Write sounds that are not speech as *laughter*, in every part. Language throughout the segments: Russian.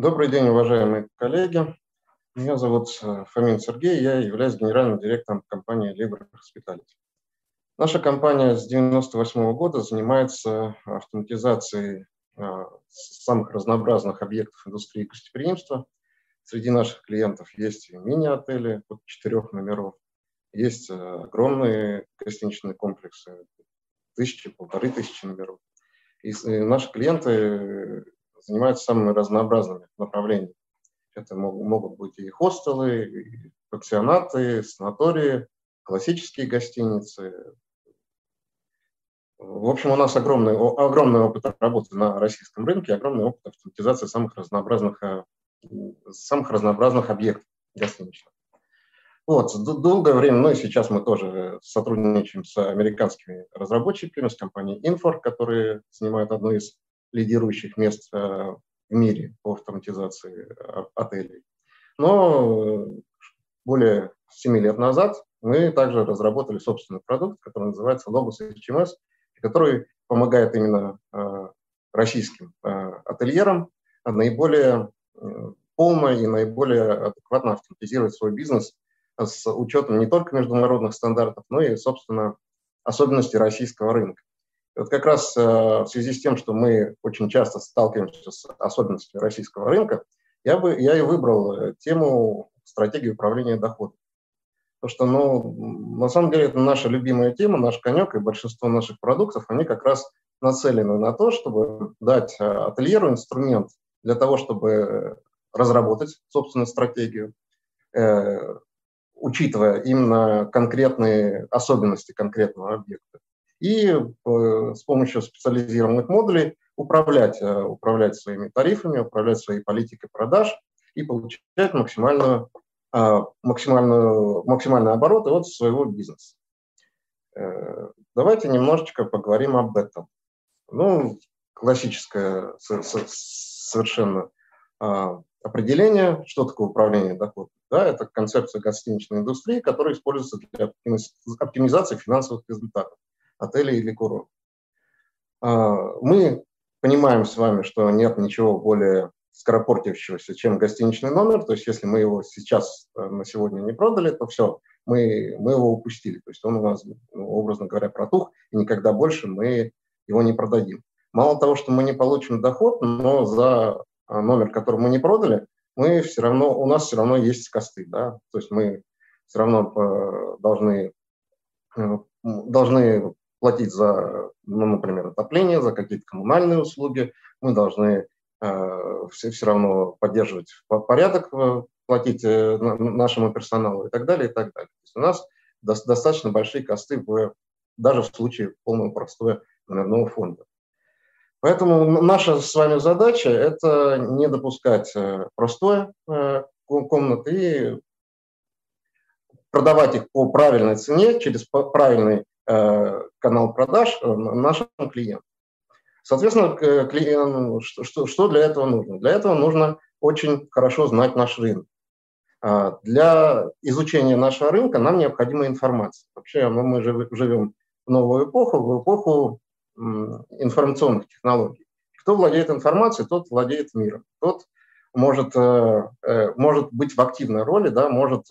Добрый день, уважаемые коллеги. Меня зовут э, Фомин Сергей, я являюсь генеральным директором компании Libre Hospitality. Наша компания с 1998 года занимается автоматизацией э, самых разнообразных объектов индустрии гостеприимства. Среди наших клиентов есть мини-отели от четырех номеров, есть э, огромные гостиничные комплексы, тысячи, полторы тысячи номеров. И наши клиенты занимаются самыми разнообразными направлениями. Это могут быть и хостелы, и пансионаты, санатории, классические гостиницы. В общем, у нас огромный, огромный опыт работы на российском рынке, огромный опыт автоматизации самых разнообразных, э, самых разнообразных объектов гостиничных. Вот, долгое время, ну и сейчас мы тоже сотрудничаем с американскими разработчиками, с компанией Infor, которые занимают одну из лидирующих мест э, в мире по автоматизации э, отелей. Но более 7 лет назад мы также разработали собственный продукт, который называется Logos HMS, который помогает именно э, российским ательерам наиболее полно и наиболее адекватно автоматизировать свой бизнес с учетом не только международных стандартов, но и, собственно, особенностей российского рынка. Вот как раз э, в связи с тем, что мы очень часто сталкиваемся с особенностями российского рынка, я, бы, я и выбрал э, тему стратегии управления доходом. Потому что, ну, на самом деле, это наша любимая тема, наш конек, и большинство наших продуктов, они как раз нацелены на то, чтобы дать э, ательеру инструмент для того, чтобы разработать собственную стратегию, э, учитывая именно конкретные особенности конкретного объекта и э, с помощью специализированных модулей управлять, э, управлять своими тарифами, управлять своей политикой продаж и получать максимальную, э, максимальную, максимальные обороты от своего бизнеса. Давайте немножечко поговорим об этом. Ну, классическое совершенно определение, что такое управление доходом. Да, это концепция гостиничной индустрии, которая используется для оптимизации финансовых результатов отелей курортов. А, мы понимаем с вами, что нет ничего более скоропортившегося, чем гостиничный номер. То есть если мы его сейчас э, на сегодня не продали, то все, мы, мы его упустили. То есть он у нас, ну, образно говоря, протух, и никогда больше мы его не продадим. Мало того, что мы не получим доход, но за а, номер, который мы не продали, мы все равно, у нас все равно есть косты. Да? То есть мы все равно э, должны, э, должны платить за, ну, например, отопление, за какие-то коммунальные услуги, мы должны э, все, все равно поддерживать порядок, э, платить э, нашему персоналу и так далее, и так далее. То есть у нас до, достаточно большие косты в, даже в случае полного простоя номерного фонда. Поэтому наша с вами задача – это не допускать э, простое э, комнаты и продавать их по правильной цене через правильный канал продаж э, нашим клиентам. Соответственно, клиент, что, что, для этого нужно? Для этого нужно очень хорошо знать наш рынок. А, для изучения нашего рынка нам необходима информация. Вообще мы, мы живем в новую эпоху, в эпоху информационных технологий. Кто владеет информацией, тот владеет миром. Тот может, э, может быть в активной роли, да, может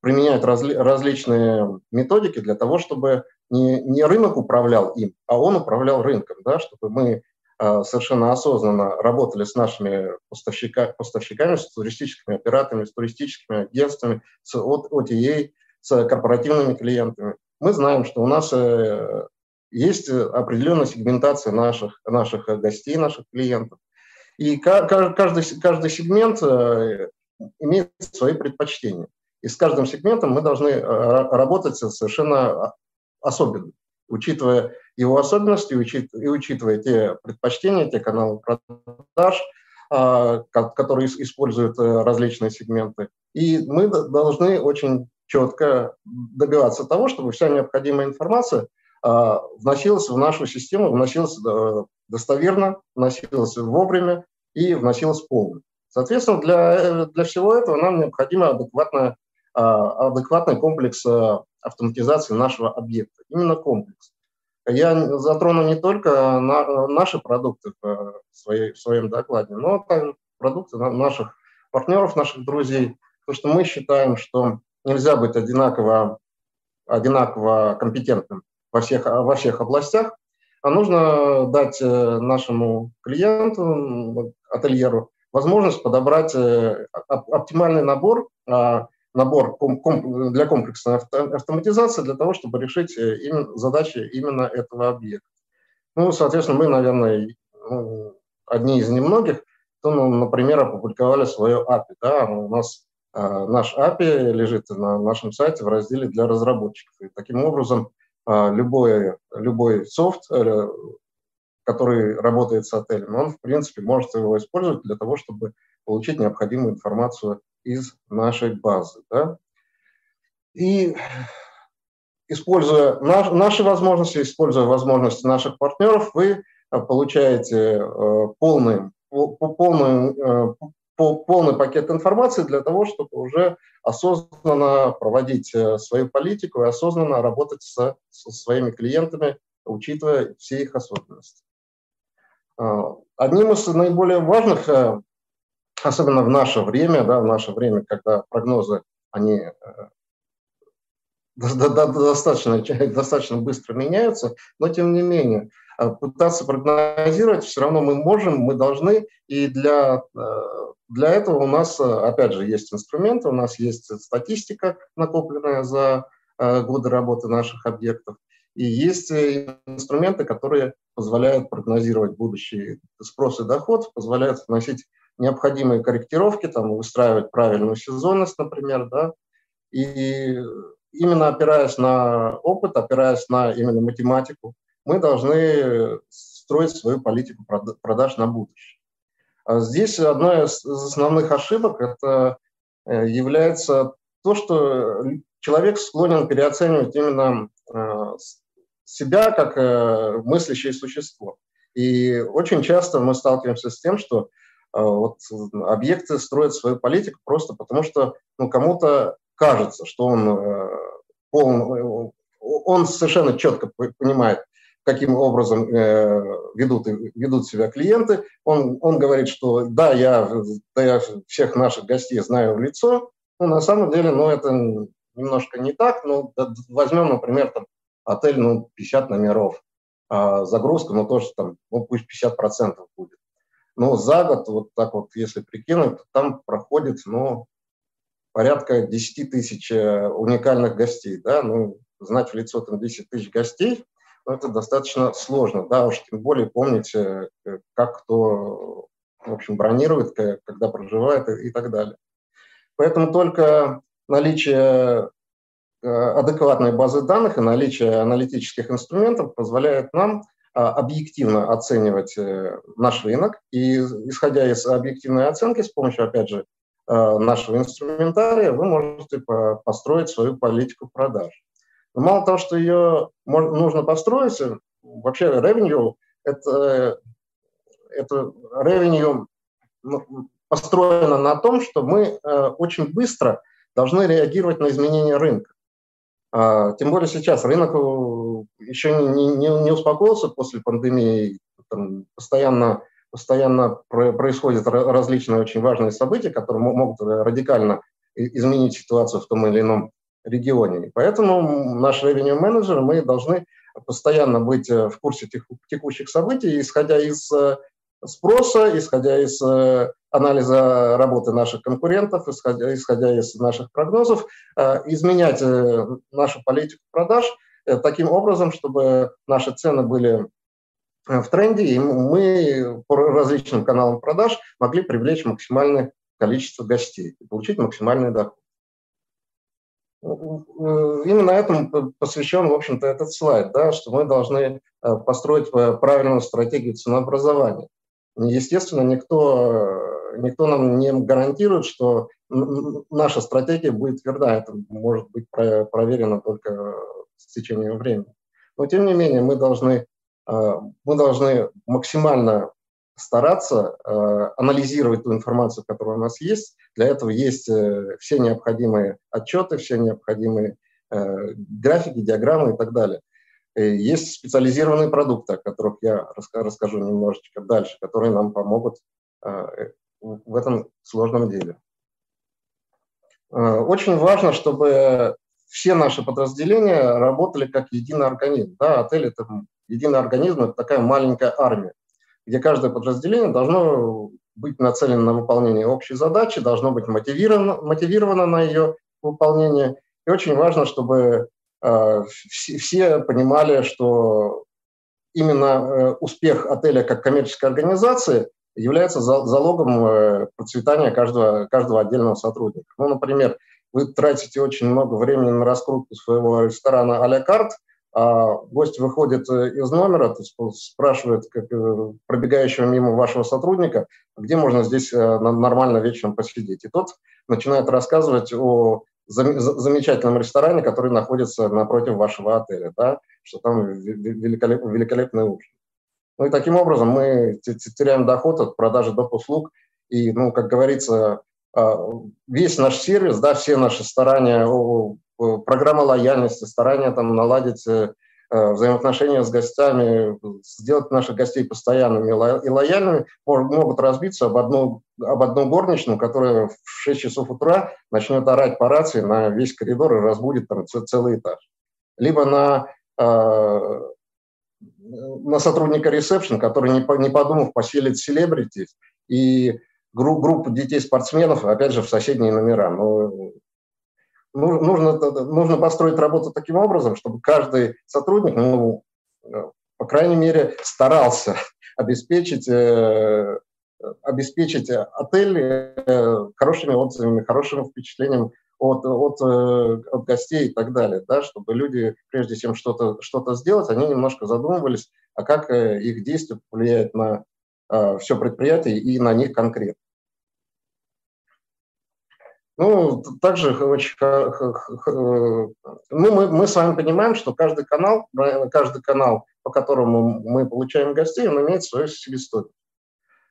применяют разли, различные методики для того, чтобы не, не рынок управлял им, а он управлял рынком, да, чтобы мы э, совершенно осознанно работали с нашими поставщика, поставщиками, с туристическими операторами, с туристическими агентствами, с OTA, с корпоративными клиентами. Мы знаем, что у нас э, есть определенная сегментация наших, наших гостей, наших клиентов. И каждый, каждый сегмент э, имеет свои предпочтения. И с каждым сегментом мы должны э, работать совершенно особенно, учитывая его особенности и учитывая те предпочтения, те каналы продаж, а, которые используют э, различные сегменты. И мы должны очень четко добиваться того, чтобы вся необходимая информация а, вносилась в нашу систему, вносилась э, достоверно, вносилась вовремя и вносилась полно. Соответственно, для, для всего этого нам необходима адекватная а, адекватный комплекс а, автоматизации нашего объекта. Именно комплекс. Я затрону не только на, наши продукты в, своей, в своем докладе, но также продукты наших партнеров, наших друзей, потому что мы считаем, что нельзя быть одинаково, одинаково компетентным во всех, во всех областях, а нужно дать э, нашему клиенту, ательеру, возможность подобрать э, оптимальный набор, набор для комплексной автоматизации для того, чтобы решить э, задачи именно этого объекта. Ну, соответственно, мы, наверное, ну, одни из немногих, кто, ну, например, опубликовали свое API. Да? У нас э, наш API лежит на нашем сайте в разделе для разработчиков. И таким образом э, любой, любой софт, который работает с отелем, он, в принципе, может его использовать для того, чтобы получить необходимую информацию из нашей базы. Да? И используя наш, наши возможности, используя возможности наших партнеров, вы э, получаете э, полный, полный, э, полный пакет информации для того, чтобы уже осознанно проводить свою политику и осознанно работать со, со своими клиентами, учитывая все их особенности. Одним из наиболее важных, особенно в наше время, да, в наше время, когда прогнозы они достаточно, *laughs* достаточно быстро меняются, но тем не менее э, пытаться прогнозировать все равно мы можем, мы должны, и для, э, для этого у нас, э, опять же, есть инструменты, у нас есть статистика, накопленная за годы работы наших объектов, и есть инструменты, которые позволяют прогнозировать будущий спрос и доход, позволяют вносить необходимые корректировки, там, выстраивать правильную сезонность, например, да, и именно опираясь на опыт, опираясь на именно математику, мы должны строить свою политику продаж на будущее. А здесь одна из основных ошибок это э, является то, что человек склонен переоценивать именно э, себя как э, мыслящее существо. И очень часто мы сталкиваемся с тем, что вот объекты строят свою политику просто потому, что ну, кому-то кажется, что он, э, полн, он совершенно четко понимает, каким образом э, ведут, ведут себя клиенты. Он, он говорит, что да я, да, я всех наших гостей знаю в лицо, но на самом деле ну, это немножко не так. Ну, возьмем, например, там, отель ну, 50 номеров, а загрузка, ну тоже там, ну пусть 50% будет. Но за год, вот так вот, если прикинуть, там проходит, ну, порядка 10 тысяч э, уникальных гостей, да, ну, знать в лицо там 10 тысяч гостей, ну, это достаточно сложно, да, уж тем более помнить, э, как кто, в общем, бронирует, когда проживает и, и так далее. Поэтому только наличие э, адекватной базы данных и наличие аналитических инструментов позволяет нам объективно оценивать наш рынок. И исходя из объективной оценки, с помощью, опять же, Э, нашего инструментария вы можете построить свою политику продаж. Но мало того, что ее нужно построить, вообще revenue – это, это revenue ну, построено на том, что мы э, очень быстро должны реагировать на изменения рынка. А, тем более сейчас рынок э, еще не, не, не успокоился после пандемии, там постоянно постоянно происходят различные очень важные события, которые могут радикально изменить ситуацию в том или ином регионе. поэтому наш revenue менеджер мы должны постоянно быть э, в курсе текущих событий, исходя из э, спроса, исходя из э, анализа работы наших конкурентов, исходя, исходя из наших прогнозов, изменять нашу политику продаж таким образом, чтобы наши цены были Э, в тренде, и мы по различным каналам продаж могли привлечь максимальное количество гостей и получить максимальный доход. Э, именно этому посвящен, в общем-то, этот слайд, да, что мы должны э, построить правильную стратегию ценообразования. Естественно, никто, никто нам не гарантирует, что наша стратегия будет верна. Это может быть проверено только с течением времени. Но, тем не менее, мы должны Э, мы должны максимально стараться э, анализировать ту информацию, которая у нас есть. Для этого есть э, все необходимые отчеты, все необходимые графики, диаграммы и так далее. Есть специализированные продукты, о которых я расскажу немножечко дальше, которые нам помогут в этом сложном деле. Очень важно, чтобы все наши подразделения работали как единый организм. Да, отель – это единый организм, это такая маленькая армия, где каждое подразделение должно быть нацелено на выполнение общей задачи, должно быть мотивировано, мотивировано на ее выполнение. И очень важно, чтобы э, все, понимали, что именно э, успех отеля как коммерческой организации является залогом э, процветания каждого, каждого отдельного сотрудника. Ну, например, вы тратите очень много времени на раскрутку своего ресторана а-ля карт, а гость выходит э, из номера, спрашивает как, э, пробегающего мимо вашего сотрудника, где можно здесь э, нормально вечером посидеть. И тот начинает рассказывать о замечательном ресторане, который находится напротив вашего отеля, да, что там великолеп, великолепный ужин. Ну и таким образом мы теряем доход от продажи доп. услуг. И, ну, как говорится, весь наш сервис, да, все наши старания, программа лояльности, старания там наладить э, э, взаимоотношения с гостями, сделать наших гостей постоянными и лояльными, могут разбиться об одну, об одну горничную, которая в 6 часов утра начнет орать по рации на весь коридор и разбудит там целый этаж. Либо на, э, на сотрудника ресепшн, который, не, не подумав, поселит селебрити и групп, группу детей-спортсменов, опять же, в соседние номера. Но ну, нужно, нужно построить работу таким образом, чтобы каждый сотрудник, ну, по крайней мере, старался обеспечить, э, обеспечить отель э, хорошими отзывами, хорошим впечатлением от, от, э, от гостей и так далее, да, чтобы люди, прежде чем что-то что сделать, они немножко задумывались, а как их действие влияет на Э, все предприятие и на них конкретно. Ну, также очень, ну, мы, мы с вами понимаем, что каждый канал, каждый канал, по которому мы получаем гостей, он имеет свою себестоимость.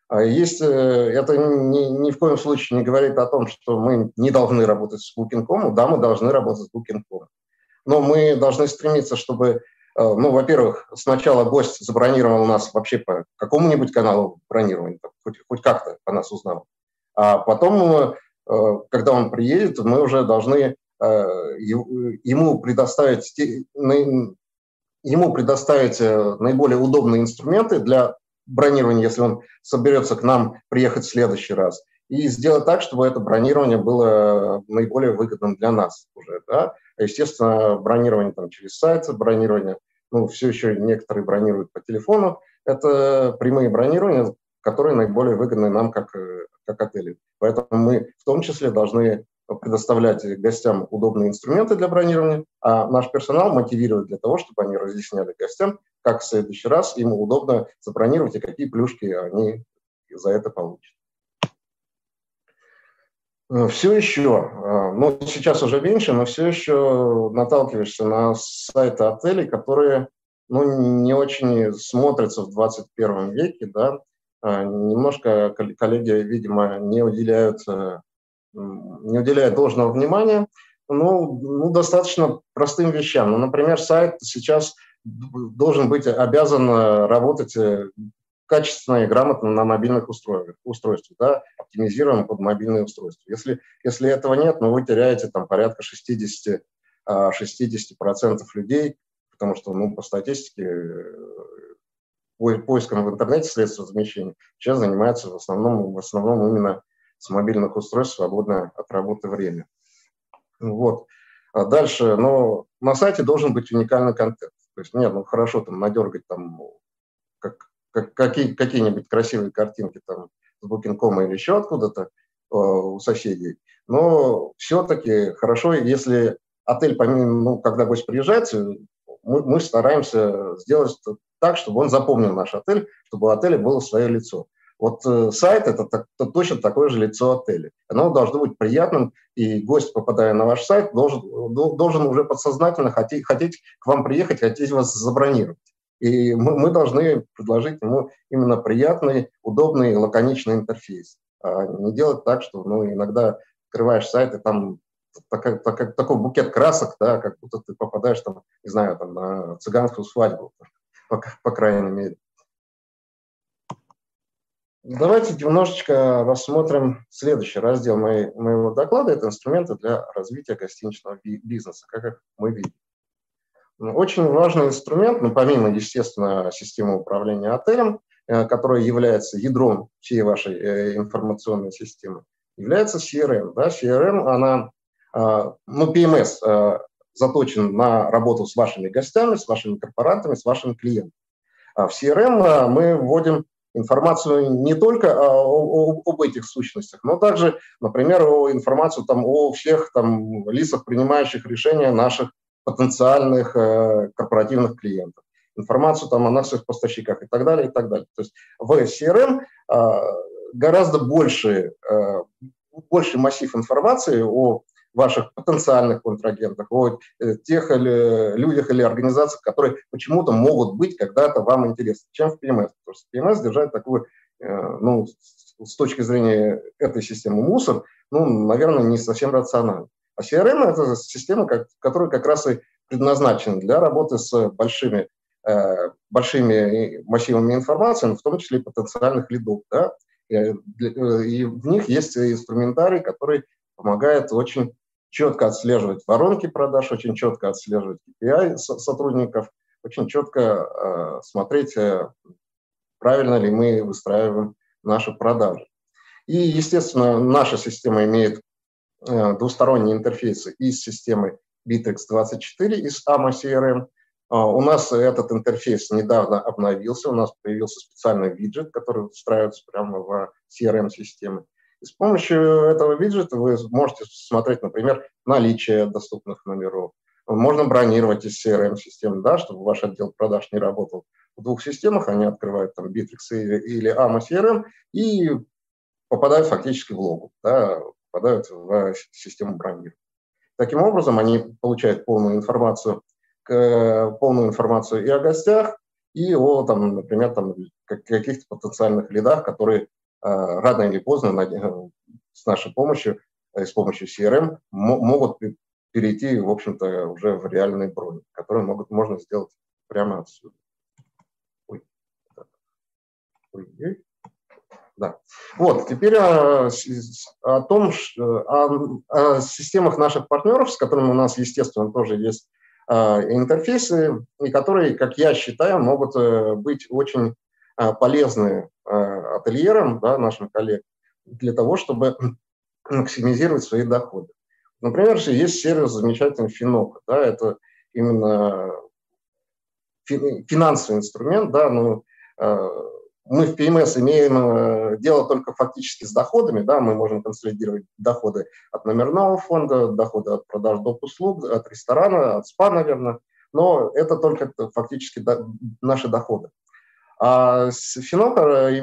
А есть, э, это ни, ни в коем случае не говорит о том, что мы не должны работать с Booking.com. Да, мы должны работать с Booking.com. Но мы должны стремиться, чтобы Э, ну, во-первых, сначала гость забронировал нас вообще по какому-нибудь каналу бронирования, хоть, хоть как-то по нас узнал. А потом, э, когда он приедет, мы уже должны э, ему предоставить, ему предоставить наиболее удобные инструменты для бронирования, если он соберется к нам приехать в следующий раз, и сделать так, чтобы это бронирование было наиболее выгодным для нас уже. Да? Естественно, бронирование там, через сайт, бронирование, ну, все еще некоторые бронируют по телефону. Это прямые бронирования, которые наиболее выгодны нам как, э, как отели. Поэтому мы в том числе должны предоставлять гостям удобные инструменты для бронирования, а наш персонал мотивировать для того, чтобы они разъясняли гостям, как в следующий раз им удобно забронировать и какие плюшки они за это получат. Э, все еще, э, ну сейчас уже меньше, но все еще наталкиваешься на сайты отелей, которые ну, не очень смотрятся в 21 веке, да, э, немножко коллеги, видимо, не уделяют, не уделяют должного внимания, ну, ну, достаточно простым вещам. Ну, например, сайт сейчас должен быть обязан работать качественно и грамотно на мобильных устройствах, устройствах да, оптимизируем под мобильные устройства. Если, если этого нет, ну, вы теряете там порядка 60, 60% а, людей, потому что, ну, по статистике, э, поиском в интернете средств размещения сейчас занимаются в основном, в основном именно с мобильных устройств свободное от работы время. Вот. А дальше, но на сайте должен быть уникальный контент. То есть нет, ну хорошо, там надергать там как как, какие, какие-нибудь красивые картинки там с Booking.com или еще откуда-то э, у соседей. Но все-таки хорошо, если отель, помимо, ну, когда гость приезжает, мы, мы стараемся сделать так, чтобы он запомнил наш отель, чтобы у отеля было свое лицо. Вот э, сайт это, это, это точно такое же лицо отеля. Оно должно быть приятным, и гость, попадая на ваш сайт, должен, должен уже подсознательно хотеть, хотеть к вам приехать, хотеть вас забронировать. И мы, мы должны предложить ему именно приятный, удобный, лаконичный интерфейс. А не делать так, что ну, иногда открываешь сайт, и там так, так, такой букет красок, да, как будто ты попадаешь там, не знаю, там, на цыганскую свадьбу, по, по крайней мере. Давайте немножечко рассмотрим следующий раздел моей, моего доклада. Это инструменты для развития гостиничного бизнеса, как мы видим. Очень важный инструмент, ну, помимо, естественно, системы управления отелем, э, которая является ядром всей вашей э, информационной системы, является CRM. Да? CRM, она, а, ну, PMS а, заточен на работу с вашими гостями, с вашими корпорантами, с вашими клиентами. В CRM мы вводим информацию не только об этих сущностях, но также, например, информацию там, о всех там, лицах, принимающих решения наших потенциальных э, корпоративных клиентов, информацию там, о наших поставщиках и так далее, и так далее. То есть в CRM э, гораздо больше, э, больше массив информации о ваших потенциальных контрагентах, о тех или, людях или организациях, которые почему-то могут быть когда-то вам интересны, чем в PMS. Потому что PMS держать такую, ну, с точки зрения этой системы мусор, ну, наверное, не совсем рационально. А CRM – это система, которая как раз и предназначена для работы с большими, э, большими массивами информации, в том числе и потенциальных лидов. Да? И в них есть инструментарий, который помогает очень четко отслеживать воронки продаж, очень четко отслеживать KPI сотрудников, очень четко э, смотреть, э, правильно ли мы выстраиваем наши продажи. И, естественно, наша система имеет Э, двусторонние интерфейсы из системы Bittrex24, из AMA CRM. У нас этот интерфейс недавно обновился, у нас появился специальный виджет, который встраивается прямо в CRM-системы. И с помощью этого виджета вы можете смотреть, например, наличие доступных номеров. Можно бронировать из CRM-систем, да, чтобы ваш отдел продаж не работал в двух системах, они открывают там Bittrex или, или AMA CRM и попадают фактически в логу, да, попадают в систему бронирования. Таким образом, они получают полную информацию, полную информацию и о гостях, и о, там, например, там, каких-то потенциальных лидах, которые а, рано или поздно э, с нашей помощью, э, с помощью CRM могут перейти, в общем-то, уже в реальные брони, которые могут, можно сделать прямо отсюда. Ой. Ой. Да. Вот, теперь о, о том, о, о системах наших партнеров, с которыми у нас, естественно, тоже есть э, интерфейсы, и которые, как я считаю, могут э, быть очень э, полезны э, ательерам, да, нашим коллегам, для того, чтобы максимизировать свои доходы. Например, есть сервис замечательный Финок, да, это именно финансовый инструмент, да, ну, мы в PMS имеем э, дело только фактически с доходами, да, мы можем консолидировать доходы от номерного фонда, доходы от продаж доп. услуг, от ресторана, от СПА, наверное, но это только фактически наши доходы. А Финок э,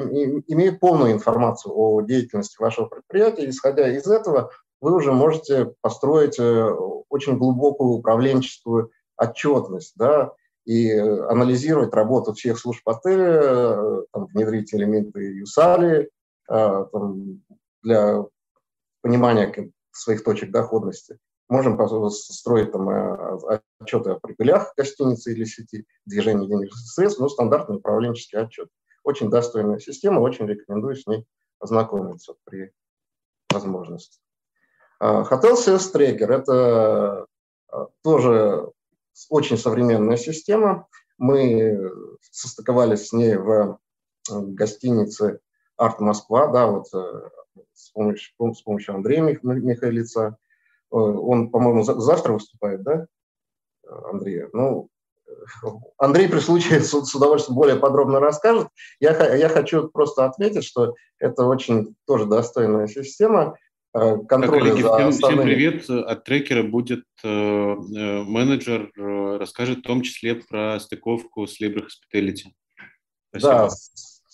имеет полную информацию о деятельности вашего предприятия, исходя из этого вы уже можете построить э, очень глубокую управленческую отчетность, да, и анализировать работу всех служб отеля, внедрить элементы э, там, для понимания своих точек доходности. Можем строить там, э, отчеты о прибылях гостиницы или сети, движении денежных средств, но стандартный управленческий отчет. Очень достойная система, очень рекомендую с ней ознакомиться при возможности. Hotel Sales Tracker – это тоже очень современная система. Мы состыковались с ней в э, гостинице «Арт Москва», да, вот э, с помощью, с помощью Андрея Михайлица. Э, он, по-моему, завтра выступает, да, Андрей? Ну, Андрей при случае с, с удовольствием более подробно расскажет. Я, я хочу просто отметить, что это очень тоже достойная система. Э, контроля коллеги, за всем, всем привет. От трекера будет э, э, менеджер, э, расскажет в том числе про стыковку с Libre Hospitality. Спасибо. Да,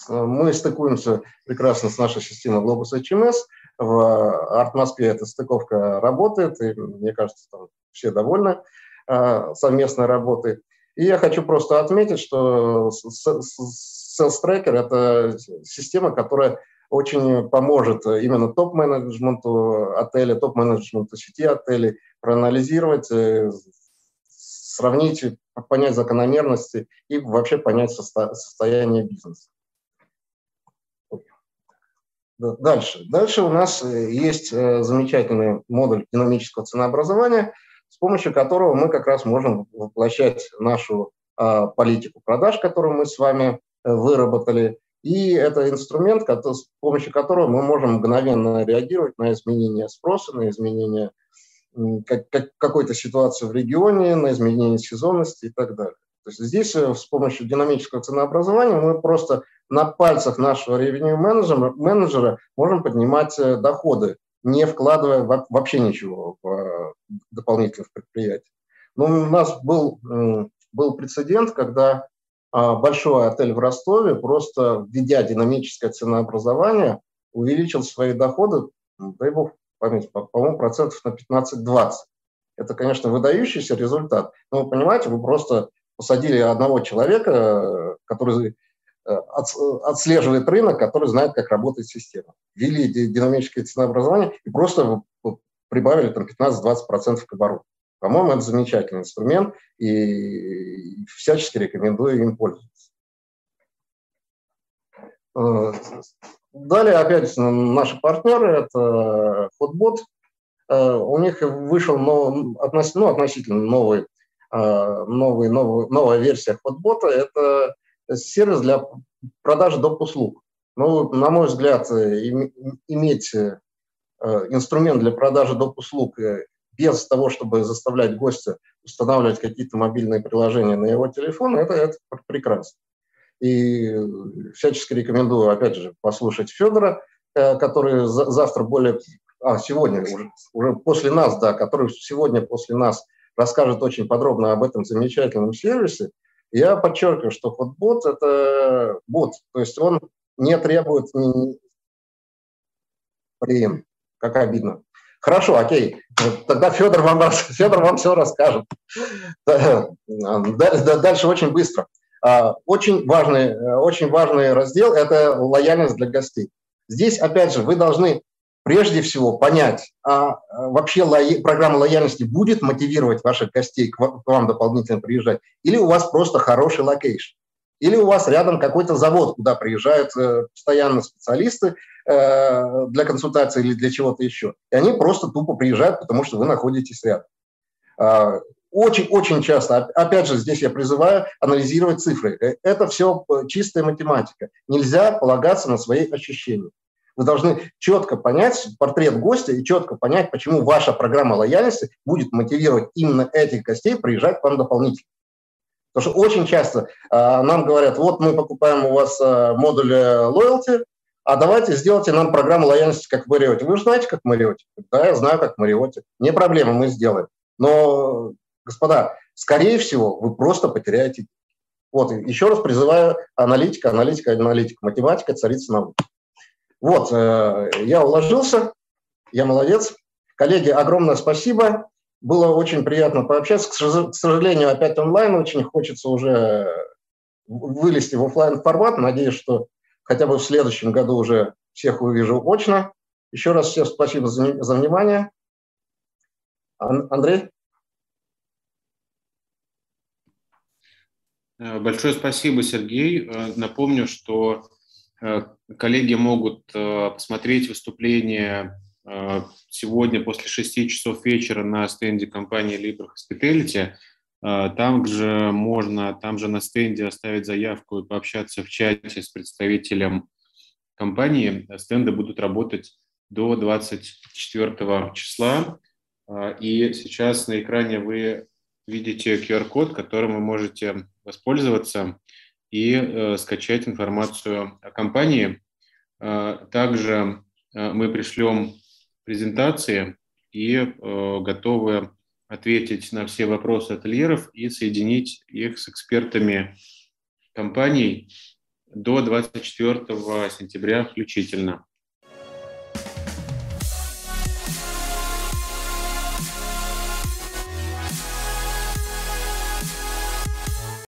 мы стыкуемся прекрасно с нашей системой Globus HMS. В Арт Москве эта стыковка работает, и мне кажется, там все довольны э, совместной работой. И я хочу просто отметить, что Sales Tracker – это система, которая очень поможет именно топ-менеджменту отеля, топ-менеджменту сети отелей проанализировать, э, сравнить, понять закономерности и вообще понять состояние бизнеса. Дальше. Дальше у нас есть замечательный модуль динамического ценообразования, с помощью которого мы как раз можем воплощать нашу политику продаж, которую мы с вами выработали, и это инструмент, с помощью которого мы можем мгновенно реагировать на изменения спроса, на изменения какой-то ситуации в регионе, на изменение сезонности и так далее. То есть здесь э, с помощью динамического ценообразования мы просто на пальцах нашего ревеню менеджера, менеджера можем поднимать э, доходы, не вкладывая вообще ничего в э, дополнительных предприятий. Но у нас был, был прецедент, когда а, большой отель в Ростове, просто введя динамическое ценообразование, увеличил свои доходы, дай бог память, по-моему, процентов на 15-20. Это, конечно, выдающийся результат. Но вы понимаете, вы просто посадили одного человека, который э, отслеживает рынок, который знает, как работает система. Ввели динамическое ценообразование и просто прибавили там 15-20% к обороту. По-моему, это замечательный инструмент, и всячески рекомендую им пользоваться. Э, далее, опять наши партнеры, это Hotbot. Э, у них вышел ну, относительно новый, новый, новый, новая версия Hotbot. Это сервис для продажи доп. услуг. Ну, на мой взгляд, иметь инструмент для продажи доп. услуг без того, чтобы заставлять гостя устанавливать какие-то мобильные приложения на его телефон, это, это прекрасно. И всячески рекомендую, опять же, послушать Федора, э, который завтра более, а сегодня уже, уже после нас, да, который сегодня после нас расскажет очень подробно об этом замечательном сервисе. Я подчеркиваю, что фотбот – это бот, то есть он не требует... Блин, как обидно. Хорошо, окей. Тогда Федор вам, *laughs* Федор вам все расскажет. Дальше очень быстро. А, очень важный, очень важный раздел – это лояльность для гостей. Здесь, опять же, вы должны прежде всего понять, а вообще лоя... программа лояльности будет мотивировать ваших гостей к вам дополнительно приезжать, или у вас просто хороший location. Или у вас рядом какой-то завод, куда приезжают э, постоянно специалисты э, для консультации или для чего-то еще. И они просто тупо приезжают, потому что вы находитесь рядом. Очень-очень а, часто, опять же, здесь я призываю анализировать цифры. Э, это все чистая математика. Нельзя полагаться на свои ощущения. Вы должны четко понять портрет гостя и четко понять, почему ваша программа лояльности будет мотивировать именно этих гостей приезжать к вам дополнительно. Потому что очень часто а, нам говорят, вот мы покупаем у вас а, модуль э, loyalty, а давайте сделайте нам программу лояльности как в Мариоте. Вы же знаете, как в Мариоте? Да, я знаю, как в Мариоте. Не проблема, мы сделаем. Но, господа, скорее всего, вы просто потеряете. Вот, еще раз призываю аналитика, аналитика, аналитика, математика, царица науки. Вот, э, я уложился, я молодец. Коллеги, огромное спасибо. Было очень приятно пообщаться. К сожалению, опять онлайн. Очень хочется уже вылезти в офлайн формат. Надеюсь, что хотя бы в следующем году уже всех увижу очно. Еще раз всем спасибо за, за внимание. Андрей? Э, большое спасибо, Сергей. Э, напомню, что э, коллеги могут посмотреть выступление Э, сегодня после 6 часов вечера на стенде компании Libra Hospitality. Э, там же можно, там же на стенде оставить заявку и пообщаться в чате с представителем компании. Стенды будут работать до 24 числа. Э, и сейчас на экране вы видите QR-код, которым вы можете воспользоваться и э, скачать информацию о компании. Э, также э, мы пришлем презентации и э, готовы ответить на все вопросы ательеров и соединить их с экспертами компаний до 24 сентября включительно.